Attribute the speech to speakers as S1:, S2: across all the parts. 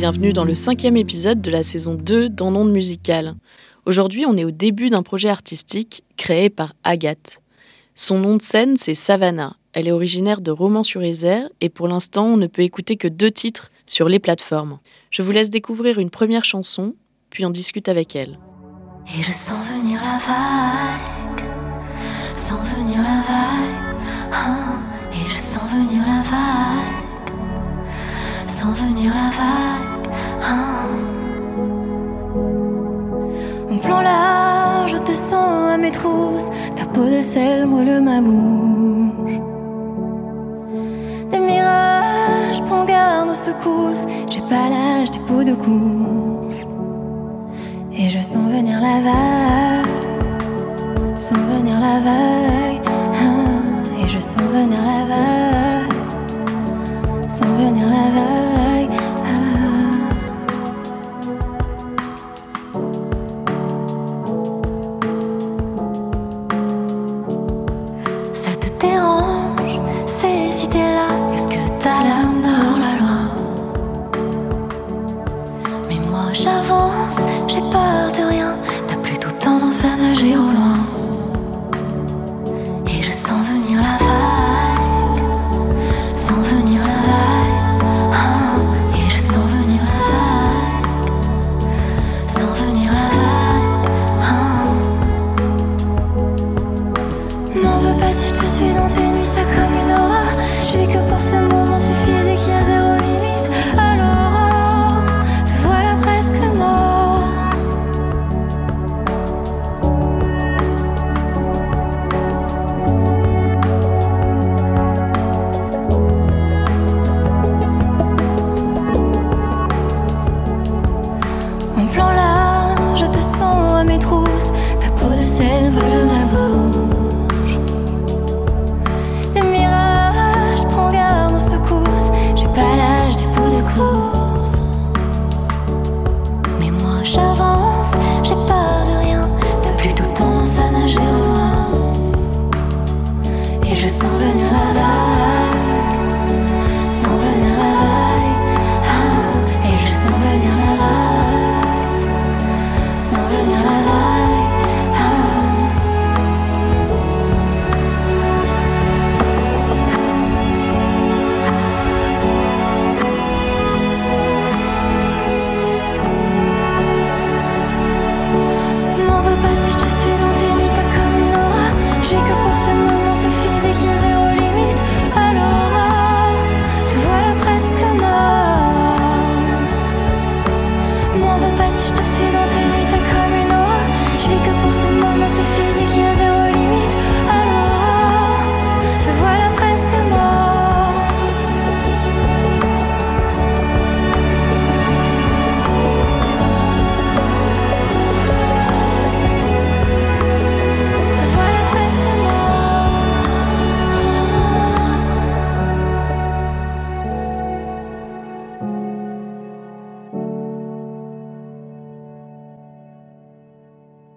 S1: Bienvenue dans le cinquième épisode de la saison 2 dans Monde Musical. Aujourd'hui, on est au début d'un projet artistique créé par Agathe. Son nom de scène, c'est Savannah. Elle est originaire de Romans-sur-Isère et pour l'instant, on ne peut écouter que deux titres sur les plateformes. Je vous laisse découvrir une première chanson, puis on discute avec elle.
S2: Venir la vague, venir la vague, hein, venir la vague, sens venir la vague, hein. Mon plan large, je te sens à mes trousses, ta peau de sel moelle ma bouche. Des mirages, prends garde aux secousses, j'ai pas l'âge des peaux de course. Et je sens venir la vague, sens venir la vague, ah, et je sens venir la vague, venir la vague. ah. Ça te dérange, c'est si t'es là, est-ce que t'as l'âme dans la loi? Mais moi j'avance, j'ai peur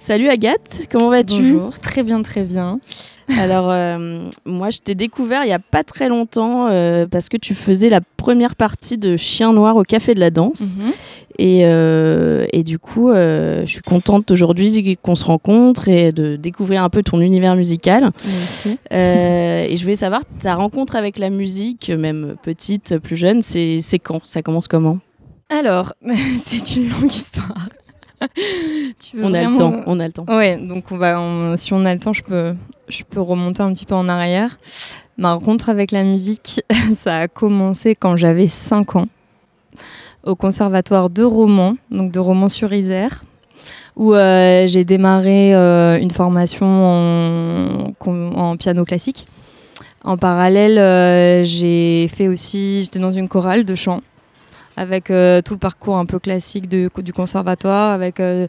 S1: Salut Agathe, comment vas-tu
S3: Bonjour, très bien, très bien.
S1: Alors, euh, moi, je t'ai découvert il y a pas très longtemps euh, parce que tu faisais la première partie de Chien Noir au Café de la Danse.
S3: Mhm.
S1: Et, euh, et du coup, je suis contente aujourd'hui qu'on se rencontre et de découvrir un peu ton univers musical.
S3: Merci.
S1: Et je voulais savoir, ta rencontre avec la musique, même petite, plus jeune, c'est quand? Ça commence comment?
S3: Alors, c'est une longue histoire. Tu veux
S1: On a le temps, on a le temps.
S3: Ouais, donc on va, on- si on a le temps, je peux, je peux remonter un petit peu en arrière. Ma rencontre avec la musique, ça a commencé quand j'avais 5 ans, au conservatoire de Romans, donc de Romans-sur-Isère, où euh, j'ai démarré euh, une formation en, piano classique. En parallèle, euh, j'ai fait aussi, j'étais dans une chorale de chant avec euh, tout le parcours un peu classique du conservatoire, avec euh,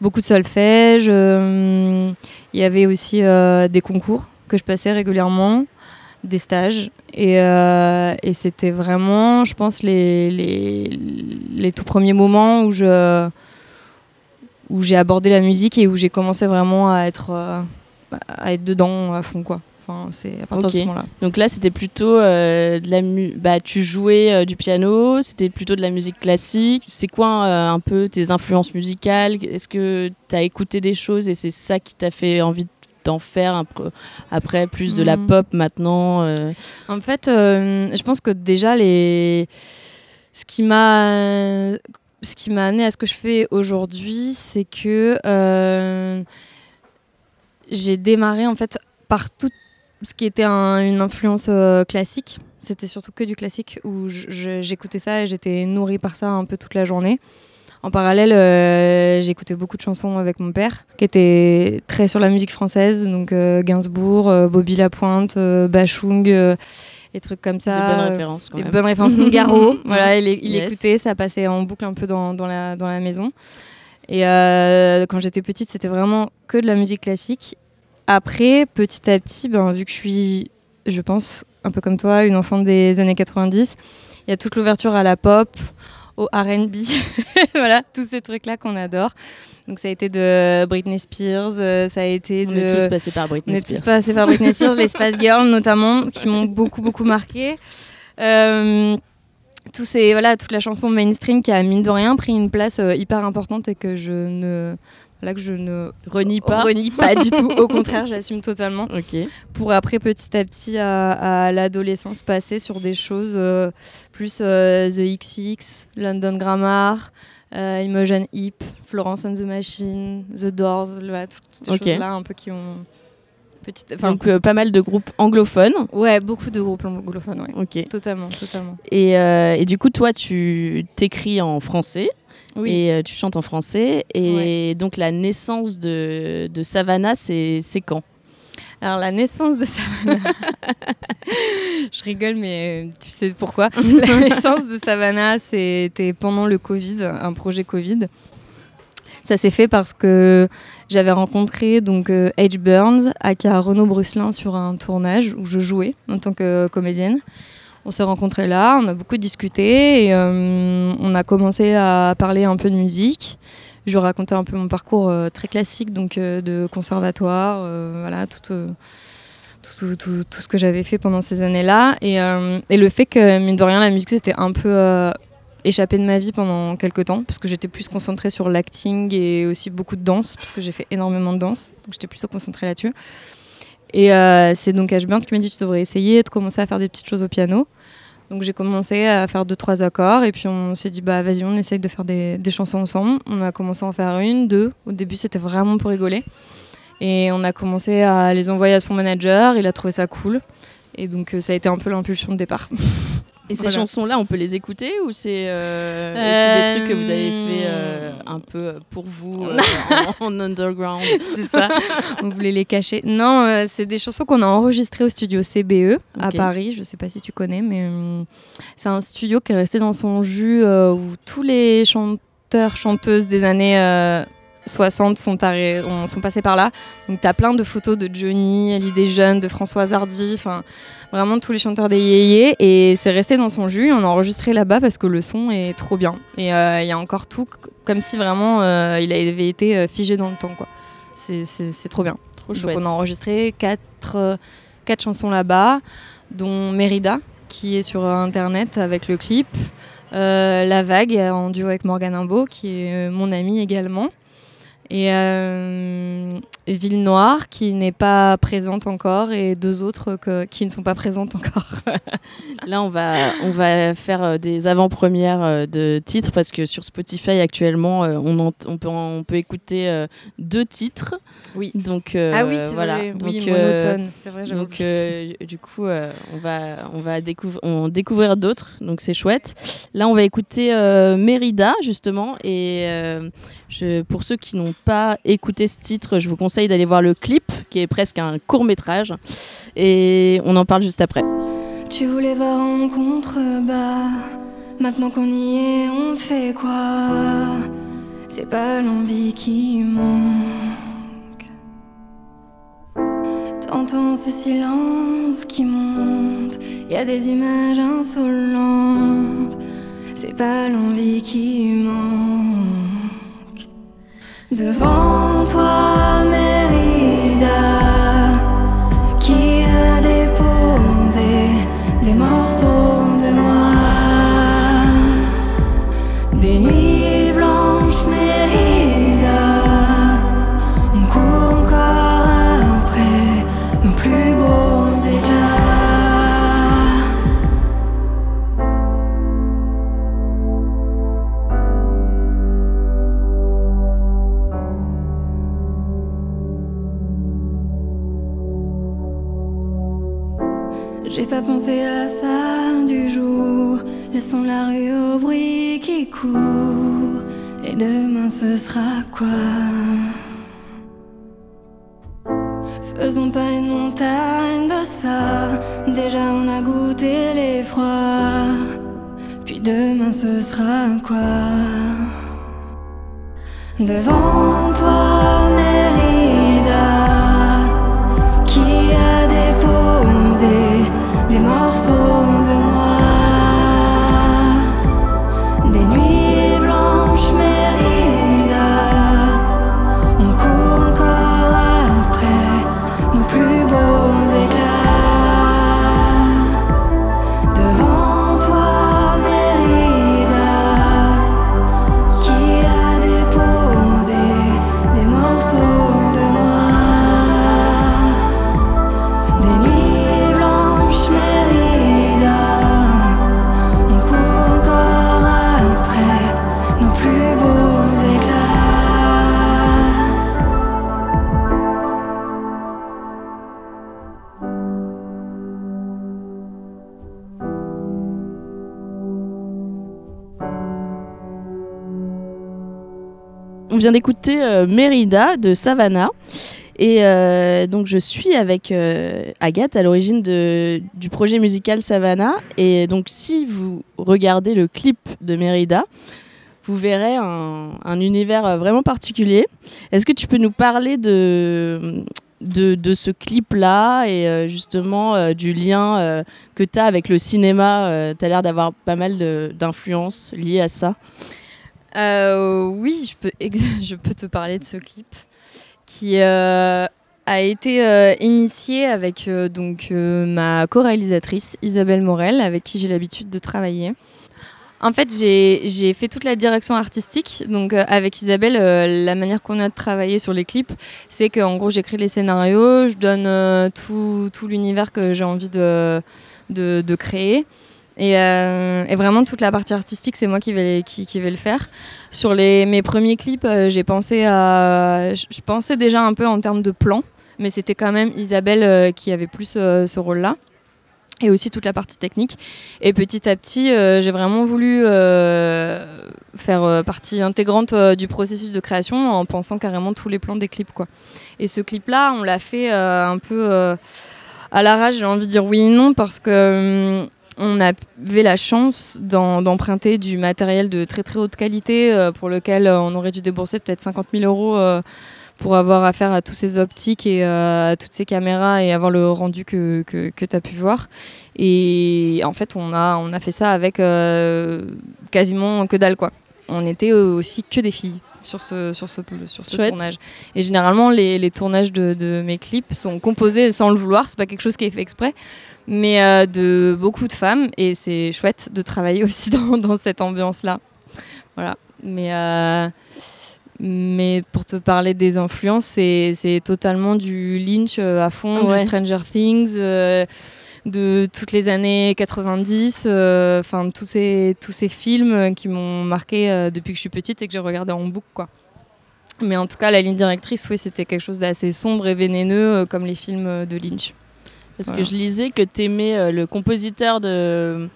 S3: beaucoup de solfège. euh, Il y avait aussi des concours que je passais régulièrement, des stages. Et, c'était vraiment, je pense, les, les, tout premiers moments où j'ai abordé la musique et où j'ai commencé vraiment à être, à être dedans à fond. Quoi. Enfin, c'est à partir de ce moment-là.
S1: Donc là, c'était plutôt de la bah, tu jouais du piano, c'était plutôt de la musique classique. C'est quoi un peu tes influences musicales? Est-ce que tu as écouté des choses et c'est ça qui t'a fait envie d'en faire un après plus de la hmm. pop maintenant
S3: En fait, je pense que déjà les ce qui m'a ce qui m'a amené à ce que je fais aujourd'hui, c'est que euh, j'ai démarré en fait par tout ce qui était une influence euh, classique. C'était surtout que du classique où j'écoutais ça et j'étais nourrie par ça un peu toute la journée. En parallèle, euh, j'écoutais beaucoup de chansons avec mon père, qui était très sur la musique française, donc Gainsbourg, Bobby Lapointe, Bachung des trucs comme ça.
S1: Des bonnes références quand
S3: des bonnes références. Nougaro, voilà, il, il écoutait, ça passait en boucle un peu dans, dans, la, dans la maison. Et euh, quand j'étais petite, c'était vraiment que de la musique classique. Après, petit à petit, ben, vu que je suis, je pense, un peu comme toi, une enfant des années 90, il y a toute l'ouverture à la pop, au RB, voilà, tous ces trucs-là qu'on adore. Donc ça a été de Britney Spears, euh, ça a été de...
S1: On est tous passés par Britney Spears.
S3: On est tous passés par Britney Spears, les Spice Girls notamment, qui m'ont beaucoup, beaucoup marqué. Euh, tous ces, voilà, toute la chanson mainstream qui a, mine de rien, pris une place euh, hyper importante et que je ne... Là que je ne
S1: renie pas,
S3: renie pas du tout. Au contraire, j'assume totalement. Pour après, petit à petit, à, l'adolescence, passer sur des choses plus The XX, London Grammar, euh, Imogen Heap, Florence and the Machine, The Doors, toutes ces choses-là un peu qui ont.
S1: Petite, Donc euh, pas mal de groupes anglophones.
S3: Ouais, beaucoup de groupes anglophones, ouais. Ok. Totalement, totalement.
S1: Et, euh, et du coup, toi, tu t'écris en français. Oui. Et tu chantes en français. Et donc la naissance de, de Savannah, c'est quand?
S3: Alors la naissance de Savannah, je rigole mais tu sais pourquoi? la naissance de Savannah, c'était pendant le Covid, un projet Covid. Ça s'est fait parce que j'avais rencontré donc H. Euh, Burns, aka Renaud Brusselin, sur un tournage où je jouais en tant que comédienne. On s'est rencontrés là, on a beaucoup discuté et euh, on a commencé à parler un peu de musique je racontais un peu mon parcours euh, très classique, donc euh, de conservatoire, euh, voilà, tout, tout, tout, tout, ce que j'avais fait pendant ces années-là. Et, le fait que, mine de rien, la musique, c'était un peu échappé de ma vie pendant quelques temps, parce que j'étais plus concentrée sur l'acting et aussi beaucoup de danse, parce que j'ai fait énormément de danse, donc j'étais plutôt concentrée là-dessus. Et c'est donc Ash Burns qui m'a dit tu devrais essayer de commencer à faire des petites choses au piano. Donc j'ai commencé à faire deux trois accords et puis on s'est dit bah vas-y on essaye de faire des, chansons ensemble. On a commencé à en faire une, deux. Au début c'était vraiment pour rigoler et on a commencé à les envoyer à son manager. Il a trouvé ça cool et donc euh, ça a été un peu l'impulsion de départ.
S1: Et ces chansons-là, on peut les écouter ou c'est euh, des trucs que vous avez fait euh, un peu pour vous en, underground?
S3: C'est ça. on voulait les cacher. Non, c'est des chansons qu'on a enregistrées au studio CBE à Paris. Je ne sais pas si tu connais, mais c'est un studio qui est resté dans son jus où tous les chanteurs, chanteuses des années 60 sont, sont passés par là. Donc tu as plein de photos de Johnny, Ellie des Jeunes, de Françoise Hardy, enfin vraiment tous les chanteurs des yéyés. Et c'est resté dans son jus. On a enregistré là-bas parce que le son est trop bien. Et euh, il y a encore tout comme si vraiment euh, il avait été euh, figé dans le temps. quoi. C'est trop bien.
S1: Trop Donc
S3: on a enregistré quatre, quatre chansons là-bas, dont Mérida, qui est sur internet avec le clip. La Vague en duo avec Morgan Imbo, qui est mon ami également. Et euh, Ville Noire, qui n'est pas présente encore, et deux autres que, qui ne sont pas présentes encore.
S1: Là, on va, on va faire euh, des avant-premières euh, de titres, parce que sur Spotify, actuellement, on, on, peut, on peut écouter deux titres.
S3: Oui.
S1: Donc,
S3: ah oui, c'est voilà. Vrai. Donc, oui, monotone. C'est vrai,
S1: Donc, du coup, on va, on va découvrir, on découvrir d'autres. Donc, c'est chouette. Là, on va écouter Mérida, justement. Et je, pour ceux qui n'ont pas écouté ce titre, je vous conseille d'aller voir le clip, qui est presque un court métrage. Et on en parle juste après.
S2: Tu voulais voir en contrebas. Maintenant qu'on y est, on fait quoi? C'est pas l'envie qui manque. T'entends ce silence qui monte. Y a des images insolentes. C'est pas l'envie qui manque. Devant toi, Mérida, qui a déposé des morceaux. Pensé à ça du jour. Laissons la rue au bruit qui court. Et demain ce sera quoi? Faisons pas une montagne de ça. Déjà on a goûté l'effroi. Puis demain ce sera quoi? Devant toi, Mérida, qui a déposé des morceaux
S1: vient d'écouter euh, Mérida de Savannah. Et euh, donc je suis avec euh, Agathe à l'origine du projet musical Savannah. Et donc si vous regardez le clip de Mérida, vous verrez un, un univers vraiment particulier. Est-ce que tu peux nous parler de, de, de ce clip-là et justement du lien que tu as avec le cinéma? Tu as l'air d'avoir pas mal d'influences liées à ça.
S3: Euh, oui, je peux, te parler de ce clip qui euh, a été euh, initié avec donc ma co-réalisatrice Isabelle Morel, avec qui j'ai l'habitude de travailler. En fait, j'ai fait toute la direction artistique. Donc, avec Isabelle, la manière qu'on a de travailler sur les clips, c'est qu'en gros, j'écris les scénarios, je donne tout, l'univers que j'ai envie de créer. Et, euh, et vraiment, toute la partie artistique, c'est moi qui vais, qui, qui le faire. Sur les, mes premiers clips, euh, j'ai pensé à. Je pensais déjà un peu en termes de plan, mais c'était quand même Isabelle euh, qui avait plus ce rôle-là. Et aussi toute la partie technique. Et petit à petit, j'ai vraiment voulu faire partie intégrante du processus de création en pensant carrément tous les plans des clips. Quoi. Et ce clip-là, on l'a fait un peu à l'arrache, j'ai envie de dire oui et non, parce que. On avait la chance d'emprunter du matériel de très très haute qualité euh, pour lequel euh, on aurait dû débourser peut-être 50 000 euros euh, pour avoir affaire à tous ces optiques et euh, à toutes ces caméras et avoir le rendu que, que, tu as pu voir. Et en fait, on a, on a fait ça avec quasiment que dalle. quoi. On était aussi que des filles sur ce, sur ce, sur ce
S1: Chouette.
S3: tournage. Et généralement, les, les tournages de, de mes clips sont composés sans le vouloir. C'est pas quelque chose qui est fait exprès mais euh, de beaucoup de femmes et c'est chouette de travailler aussi dans, dans cette ambiance là voilà. Mais euh, mais pour te parler des influences c'est totalement du Lynch euh, à fond
S1: Ouais.
S3: du Stranger Things euh, de toutes les années 90 euh, enfin tous ces tous ces films qui m'ont marqué depuis que je suis petite et que j'ai regardé en boucle quoi. Mais en tout cas la ligne directrice oui c'était quelque chose d'assez sombre et vénéneux euh, comme les films de Lynch
S1: Parce
S3: Voilà.
S1: que je lisais que tu aimais le compositeur de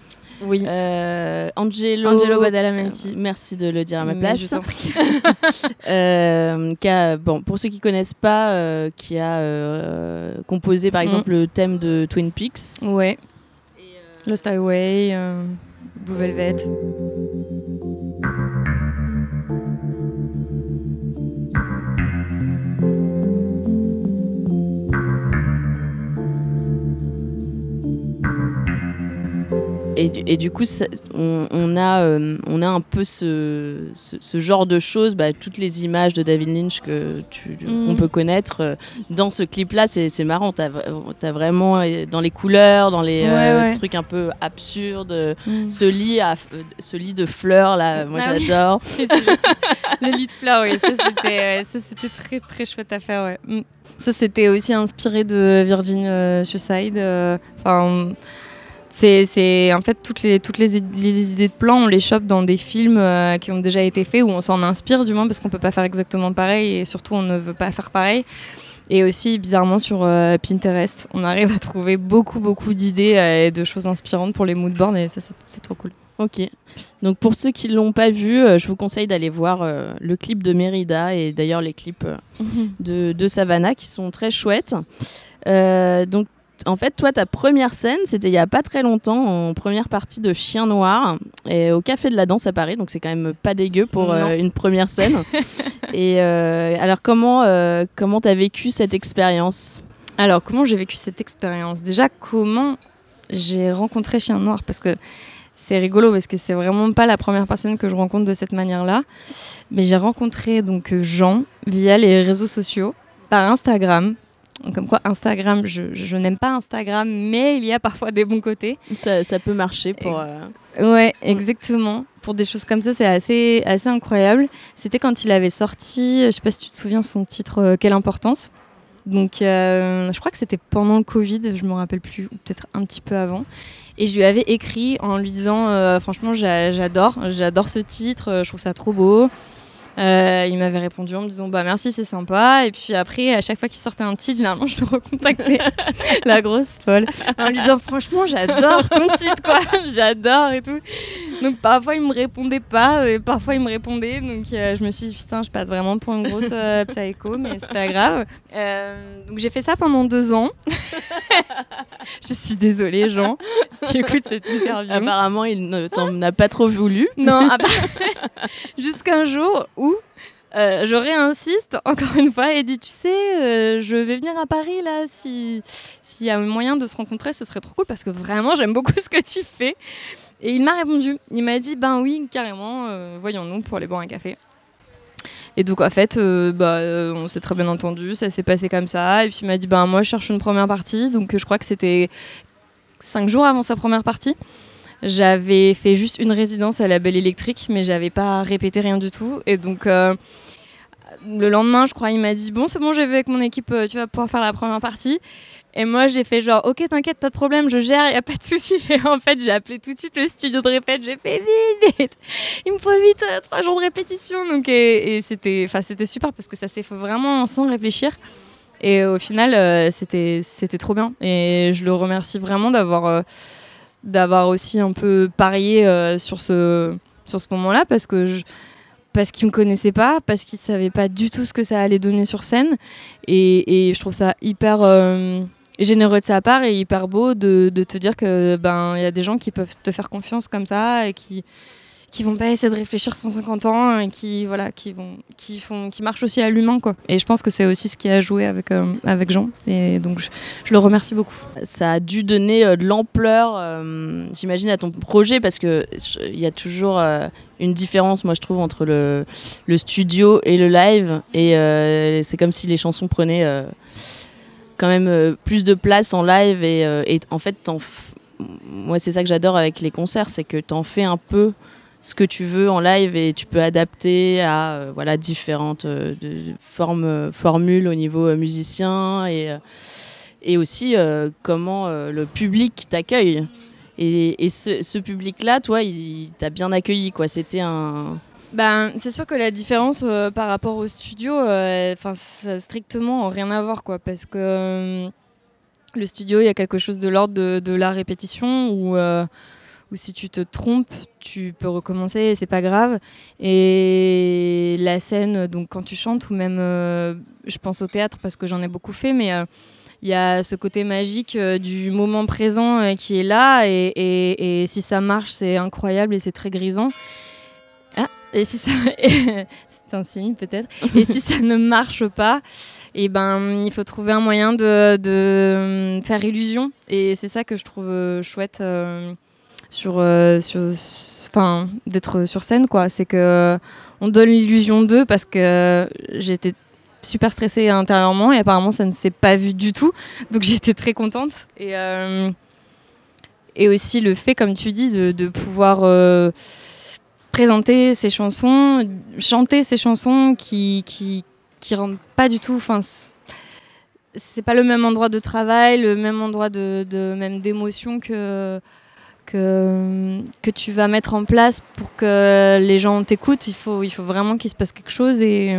S3: oui
S1: euh, Angelo.
S3: Angelo Badalamenti.
S1: Euh, merci de le dire à ma
S3: Mais
S1: place.
S3: je t'en prie.
S1: Euh, qui a- bon, pour ceux qui connaissent pas, euh, qui a euh, composé par
S3: Mhm.
S1: exemple le thème de Twin Peaks.
S3: Ouais. Lost Highway, euh, Blue Velvet.
S1: Et, du- et du coup, ça- on, on a, euh, on a un peu ce, ce, ce genre de choses, bah, toutes les images de David Lynch que tu- qu'on peut connaître euh, dans ce clip-là. C'est c'est marrant, tu as, vraiment euh, dans les couleurs, dans les
S3: Ouais,
S1: euh,
S3: ouais.
S1: trucs un peu absurdes,
S3: Mm.
S1: ce lit, à, euh, ce lit de fleurs là, moi
S3: Ah oui.
S1: j'adore.
S3: Le, le lit de fleurs, oui, ça c'était, ouais, ça c'était très très chouette à faire, ouais. Mm. Ça c'était aussi inspiré de Virgin euh, Suicide. euh, Enfin, c'est, c'est en fait toutes les toutes les, id- les idées de plans, on les chope dans des films euh, qui ont déjà été faits où on s'en inspire du moins parce qu'on peut pas faire exactement pareil et surtout on ne veut pas faire pareil. Et aussi, bizarrement, sur euh, Pinterest, on arrive à trouver beaucoup, beaucoup d'idées euh, et de choses inspirantes pour les moodboards et ça, c'est trop cool.
S1: Ok. Donc pour ceux qui ne l'ont pas vu, euh, je vous conseille d'aller voir le clip de Mérida et d'ailleurs les clips de, de, Savannah qui sont très chouettes. donc en fait, toi, ta première scène, c'était il y a pas très longtemps, en première partie de Chien Noir, et au Café de la Danse à Paris. Donc, c'est quand même pas dégueu pour euh, une première scène. et euh, alors, comment euh, comment t'as vécu cette expérience?
S3: Alors, comment j'ai vécu cette expérience? Déjà, comment j'ai rencontré Chien Noir? Parce que c'est rigolo parce que c'est vraiment pas la première personne que je rencontre de cette manière-là. Mais j'ai rencontré donc Jean via les réseaux sociaux, par Instagram, comme quoi, Instagram, je, n'aime pas Instagram, mais il y a parfois des bons côtés.
S1: Ça, ça peut marcher pour. Euh,
S3: ouais, exactement. Pour des choses comme ça, c'est assez, assez incroyable. C'était quand il avait sorti, je sais pas si tu te souviens, son titre euh, Quelle importance. Donc, euh, je crois que c'était pendant le Covid, je me rappelle plus, ou peut-être un petit peu avant. Et je lui avais écrit en lui disant, franchement, j'adore, j'adore ce titre, je trouve ça trop beau. Euh, il m'avait répondu en me disant bah merci c'est sympa. Et puis après à chaque fois qu'il sortait un titre généralement je le recontactais. La grosse folle. En lui disant franchement j'adore ton titre quoi. J'adore et tout. Donc parfois il me répondait pas et parfois il me répondait. Donc euh, je me suis dit putain je passe vraiment pour une grosse euh, psycho mais c'est pas grave. Donc j'ai fait ça pendant deux ans. Je suis désolée Jean si tu écoutes cette interview.
S1: Apparemment il ne t'en a pas trop voulu.
S3: Non jusqu'un jour où euh, je réinsiste encore une fois et dit tu sais euh, je vais venir à Paris là si s'il y a moyen de se rencontrer ce serait trop cool parce que vraiment j'aime beaucoup ce que tu fais. Et il m'a répondu. Il m'a dit ben oui carrément euh, voyons-nous pour aller boire un café. Et donc en fait bah, on s'est très bien entendu ça s'est passé comme ça. Et puis il m'a dit ben moi je cherche une première partie. Donc je crois que c'était cinq jours avant sa première partie j'avais fait juste une résidence à la Belle Électrique, mais j'avais pas répété rien du tout. Et donc, euh, le lendemain, je crois, il m'a dit Bon, c'est bon, j'ai vu avec mon équipe, euh, tu vas pouvoir faire la première partie. Et moi, j'ai fait genre, ok, t'inquiète, pas de problème, je gère, il a pas de souci. Et en fait, j'ai appelé tout de suite le studio de répète, j'ai fait vite, il me faut vite euh, trois jours de répétition. Donc, et, enfin, c'était super parce que ça s'est fait vraiment sans réfléchir. Et au final, c'était, c'était trop bien. Et je le remercie vraiment d'avoir d'avoir aussi un peu parié euh, sur ce, sur ce moment-là parce que je, parce qu'il me connaissait pas, parce qu'il savait pas du tout ce que ça allait donner sur scène. Et, et je trouve ça hyper euh, généreux de sa part et hyper beau de, de te dire que ben il y a des gens qui peuvent te faire confiance comme ça et qui qui vont pas essayer de réfléchir 150 ans et qui voilà qui vont qui font qui marchent aussi à l'humain quoi. Et je pense que c'est aussi ce qui a joué avec euh, avec Jean. Et donc je, le remercie beaucoup.
S1: Ça a dû donner euh, de l'ampleur euh, j'imagine à ton projet parce que il y a toujours une différence moi je trouve entre le, le studio et le live. Et c'est comme si les chansons prenaient quand même plus de place en live et, et en fait moi c'est ça que j'adore avec les concerts c'est que tu en fais un peu ce que tu veux en live et tu peux adapter à euh, voilà différentes euh, formes formules au niveau euh, musicien et et aussi comment le public t'accueille. Et, et ce, public là toi il, t'a bien accueilli quoi. C'était un
S3: ben, c'est sûr que la différence par rapport au studio, enfin, strictement rien à voir, quoi, parce que le studio, il y a quelque chose de l'ordre de, de, la répétition où ou si tu te trompes, tu peux recommencer et c'est pas grave. Et la scène, donc quand tu chantes, ou même, euh, je pense au théâtre parce que j'en ai beaucoup fait, mais euh, il y a ce côté magique euh, du moment présent qui est là. Et, si ça marche, c'est incroyable et c'est très grisant. Ah, et si ça. c'est un signe peut-être. Et si ça ne marche pas, et eh ben, il faut trouver un moyen de faire illusion. Et c'est ça que je trouve chouette sur, euh, sur enfin, d'être sur scène, quoi. C'est que euh, on donne l'illusion d'eux parce que j'étais super stressée intérieurement et apparemment ça ne s'est pas vu du tout. Donc j'étais très contente. Et, euh, et aussi le fait, comme tu dis, de, de pouvoir présenter ces chansons, chanter ces chansons qui, qui, qui rendent pas du tout. Enfin, c'est pas le même endroit de travail, le même endroit de, de même d'émotion que que, que tu vas mettre en place pour que les gens t'écoutent. Il faut, il faut vraiment qu'il se passe quelque chose. Et,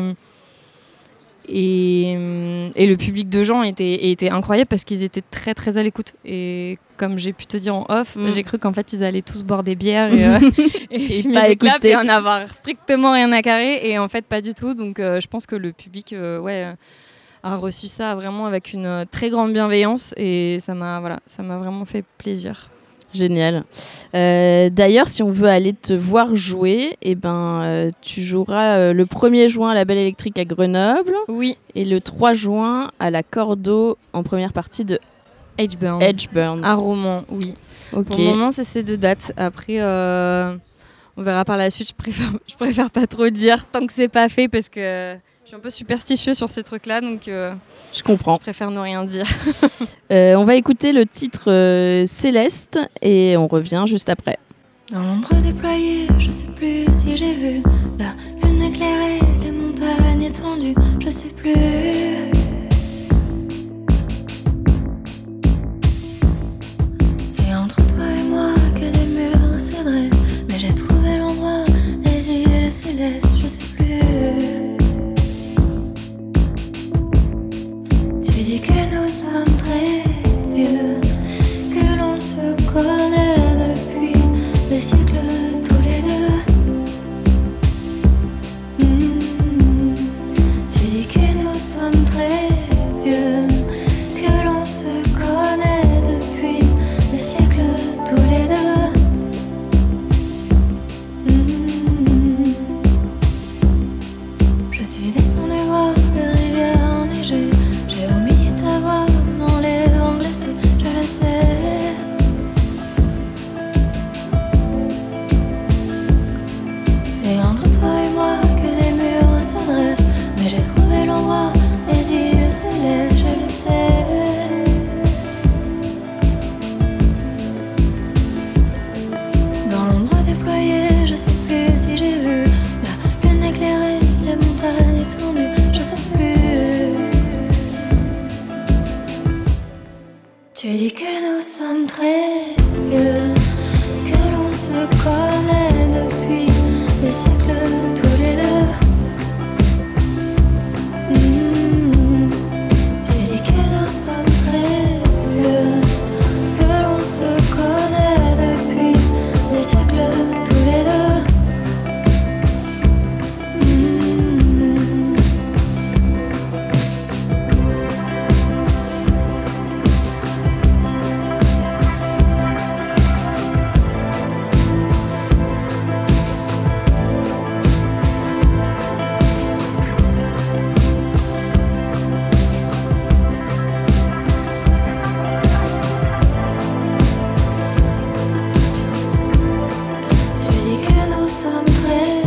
S3: Et, et, le public de gens était, était incroyable parce qu'ils étaient très très à l'écoute. Et comme j'ai pu te dire en off, mm. j'ai cru qu'en fait ils allaient tous boire des bières et, euh, et, pas écouter. et en avoir strictement rien à carrer. Et en fait, pas du tout. Donc je pense que le public, ouais a reçu ça vraiment avec une euh, très grande bienveillance et ça m'a voilà, ça m'a vraiment fait plaisir.
S1: Génial. Euh, d'ailleurs, si on veut aller te voir jouer, eh ben, euh, tu joueras le 1er juin à la Belle Électrique à Grenoble.
S3: Oui.
S1: Et le 3 juin à la Cordeau en première partie de
S3: Edgeburns.
S1: Edgeburns.
S3: Un roman, oui. Pour le moment, c'est ces deux dates. Après, on verra par la suite. Je préfère, je préfère pas trop dire tant que c'est pas fait parce que je suis un peu superstitieux sur ces trucs-là, donc euh,
S1: je comprends. Je
S3: préfère ne rien dire.
S1: Euh, on va écouter le titre euh, Céleste et on revient juste après.
S2: Dans l'ombre déployée, je sais plus si j'ai vu la lune éclairée, les montagnes étendues, je sais plus. C'est entre toi et moi que des murs se dressent, mais j'ai trouvé l'endroit que sommes
S1: prêts.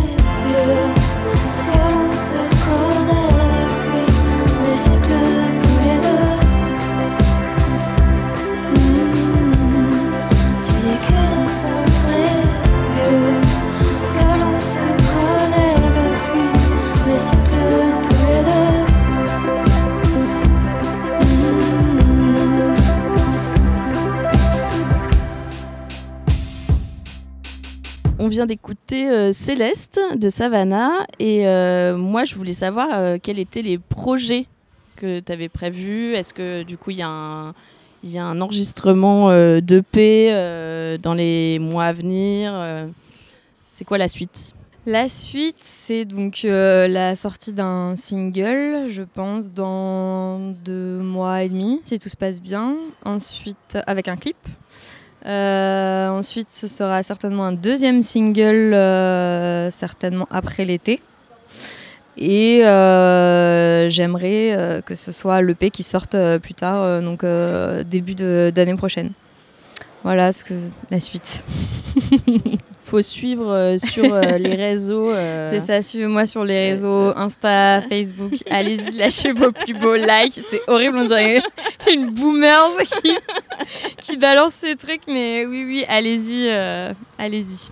S1: D'écouter euh, Céleste de Savannah et euh, moi je voulais savoir euh, quels étaient les projets que tu avais prévus. Est-ce que du coup il y a un, y a un enregistrement d'EP dans les mois à venir C'est quoi la suite?
S3: La suite, c'est donc la sortie d'un single, je pense, dans deux mois et demi, si tout se passe bien. Ensuite, avec un clip. Euh, ensuite, ce sera certainement un deuxième single, euh, certainement après l'été. Et euh, j'aimerais que ce soit l'EP qui sorte plus tard, donc début d'année prochaine. Voilà ce que la suite.
S1: faut suivre euh, sur euh, les réseaux.
S3: Euh. C'est ça, suivez-moi sur les réseaux, Insta, Facebook. Allez-y, lâchez vos plus beaux likes. C'est horrible, on dirait une boomer qui, qui balance ces trucs, mais oui, oui, allez-y, allez-y.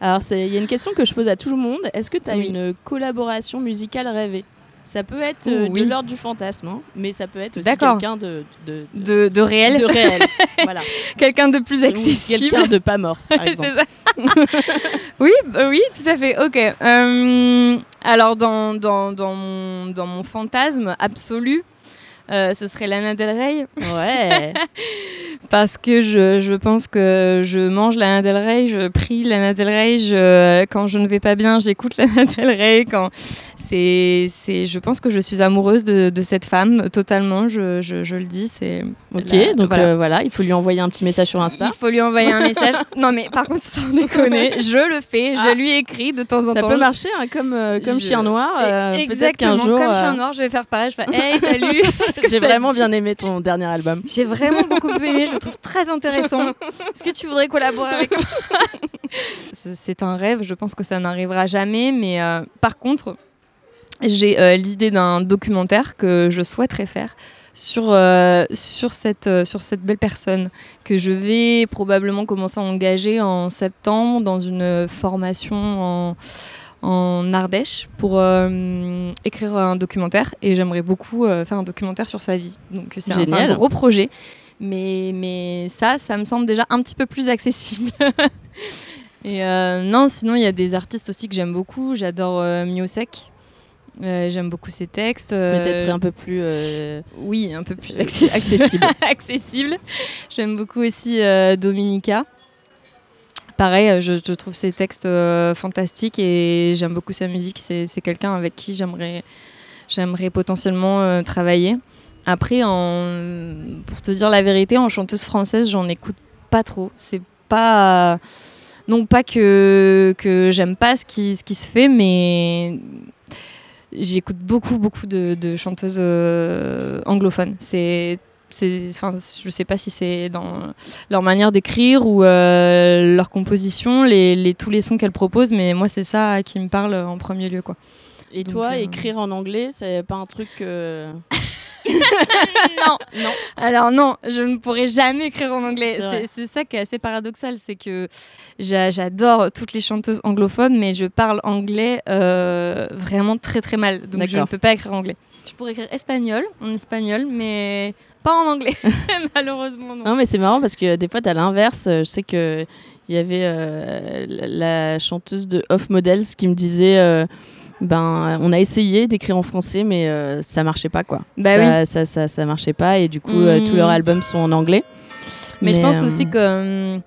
S1: Alors, il y a une question que je pose à tout le monde. Est-ce que tu as une collaboration musicale rêvée? Ça peut être euh, de l'ordre du fantasme, hein, mais ça peut être aussi quelqu'un de
S3: de, de, de, réel.
S1: De réel. voilà.
S3: quelqu'un de plus accessible.
S1: Quelqu'un de pas mort, par exemple.
S3: oui, bah oui, tout à fait. Ok. Euh, Alors, dans, dans, dans, mon, dans mon fantasme absolu, euh, ce serait Lana Del Rey.
S1: Ouais.
S3: Parce que je, je, pense que je mange Lana Del Rey, je prie Lana Del Rey, je, quand je ne vais pas bien, j'écoute Lana Del Rey. Quand c'est, c'est, je pense que je suis amoureuse de, de cette femme totalement, je, je, je le dis. C'est
S1: ok, la, donc voilà. Euh, voilà. il faut lui envoyer un petit message sur Insta.
S3: Il faut lui envoyer un message. non mais par contre, sans déconner, je le fais, ah. je lui écris de temps en
S1: Ça
S3: temps.
S1: Ça peut marcher hein, comme, euh, comme
S3: je...
S1: chien noir.
S3: Euh, Exactement,
S1: jour,
S3: comme chien noir, je vais faire pareil, je fais hey salut.
S1: J'ai vraiment bien aimé ton dernier album.
S3: J'ai vraiment beaucoup aimé, je le trouve très intéressant. Est-ce que tu voudrais collaborer avec moi? C'est un rêve, je pense que ça n'arrivera jamais, mais euh, par contre, j'ai euh, l'idée d'un documentaire que je souhaiterais faire sur, euh, sur, cette, euh, sur cette belle personne que je vais probablement commencer à engager en septembre dans une formation en, en Ardèche pour écrire un documentaire et j'aimerais beaucoup faire un documentaire sur sa vie. Donc c'est un, un, gros projet. Mais, mais ça, ça me semble déjà un petit peu plus accessible. et non, sinon il y a des artistes aussi que j'aime beaucoup. J'adore Miosek. Euh, J'aime beaucoup ses textes.
S1: Euh, Peut-être un peu plus. Euh...
S3: Oui, un peu plus accessible.
S1: accessible.
S3: accessible. J'aime beaucoup aussi euh, Dominica. Pareil, je, je, trouve ses textes fantastiques et j'aime beaucoup sa musique. C'est quelqu'un avec qui j'aimerais j'aimerais potentiellement travailler. Après, en, pour te dire la vérité, en chanteuse française, j'en écoute pas trop. C'est pas. Non pas que, que j'aime pas ce qui, ce qui se fait, mais j'écoute beaucoup, beaucoup de, de chanteuses euh, anglophones. C'est Enfin, je sais pas si c'est dans leur manière d'écrire ou euh, leur composition, les, les, tous les sons qu'elles proposent, mais moi c'est ça qui me parle en premier lieu. Quoi.
S1: Et Donc, toi, euh... écrire en anglais, c'est pas un truc.
S3: non, non. Alors non, je ne pourrais jamais écrire en anglais. C'est ça qui est assez paradoxal, c'est que j'adore toutes les chanteuses anglophones, mais je parle anglais euh, vraiment très très mal. Donc je ne peux pas écrire en anglais. Je pourrais écrire espagnol, en espagnol, mais pas en anglais, malheureusement. Non,
S1: non mais c'est marrant parce que des fois, tu as l'inverse. Je sais que il y avait euh, la chanteuse de Off Models qui me disait euh, ben on a essayé d'écrire en français mais euh, ça marchait pas quoi
S3: bah
S1: ça,
S3: oui.
S1: ça, ça, ça, marchait pas et du coup mmh. euh, tous leurs albums sont en anglais
S3: mais, mais je pense euh... aussi que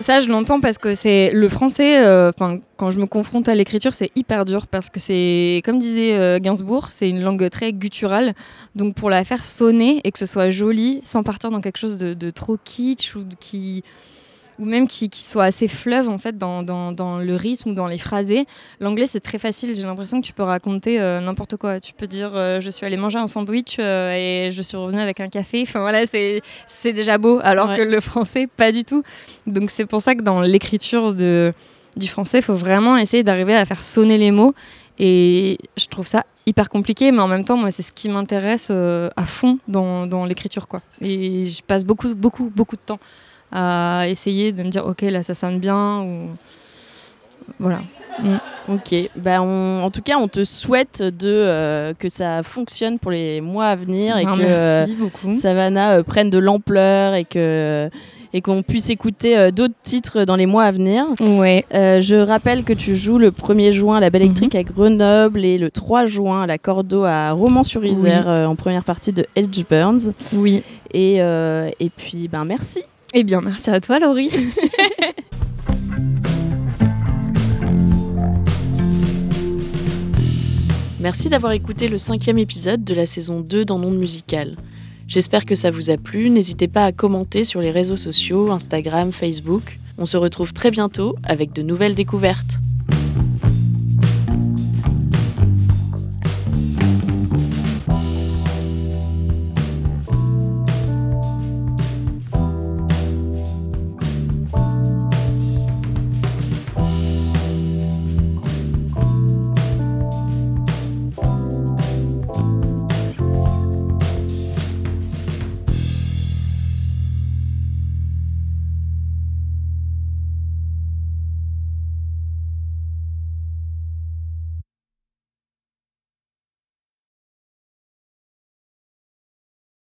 S3: ça je l'entends parce que c'est le français enfin euh, quand je me confronte à l'écriture c'est hyper dur parce que c'est comme disait Gainsbourg c'est une langue très gutturale donc pour la faire sonner et que ce soit joli sans partir dans quelque chose de, de trop kitsch ou de, qui ou même qui, qui, soit assez fleuve en fait dans, dans, dans, le rythme ou dans les phrasés. L'anglais c'est très facile, j'ai l'impression que tu peux raconter euh, n'importe quoi. Tu peux dire euh, je suis allé manger un sandwich euh, et je suis revenu avec un café. Enfin voilà, c'est déjà beau. Alors ouais. que le français pas du tout. Donc c'est pour ça que dans l'écriture de du français, il faut vraiment essayer d'arriver à faire sonner les mots. Et je trouve ça hyper compliqué, mais en même temps, moi, c'est ce qui m'intéresse à fond dans, dans l'écriture, quoi. Et je passe beaucoup, beaucoup, beaucoup de temps à essayer de me dire ok là ça sonne bien ou voilà
S1: mm. ok bah on, en tout cas on te souhaite de euh, que ça fonctionne pour les mois à venir et
S3: non,
S1: que
S3: euh,
S1: Savannah euh, prenne de l'ampleur et que et qu'on puisse écouter d'autres titres dans les mois à venir.
S3: Ouais.
S1: Je rappelle que tu joues le 1er juin à la Belle Électrique mm -hmm. à Grenoble et le 3 juin à la Cordo à Romans-sur-Isère
S3: oui.
S1: en première partie de Edge Burns.
S3: Oui.
S1: Et, et puis ben merci.
S3: Eh bien, merci à toi, Laurie.
S1: Merci d'avoir écouté le cinquième épisode de la saison 2 dans Monde Musical. J'espère que ça vous a plu. N'hésitez pas à commenter sur les réseaux sociaux, Instagram, Facebook. On se retrouve très bientôt avec de nouvelles découvertes.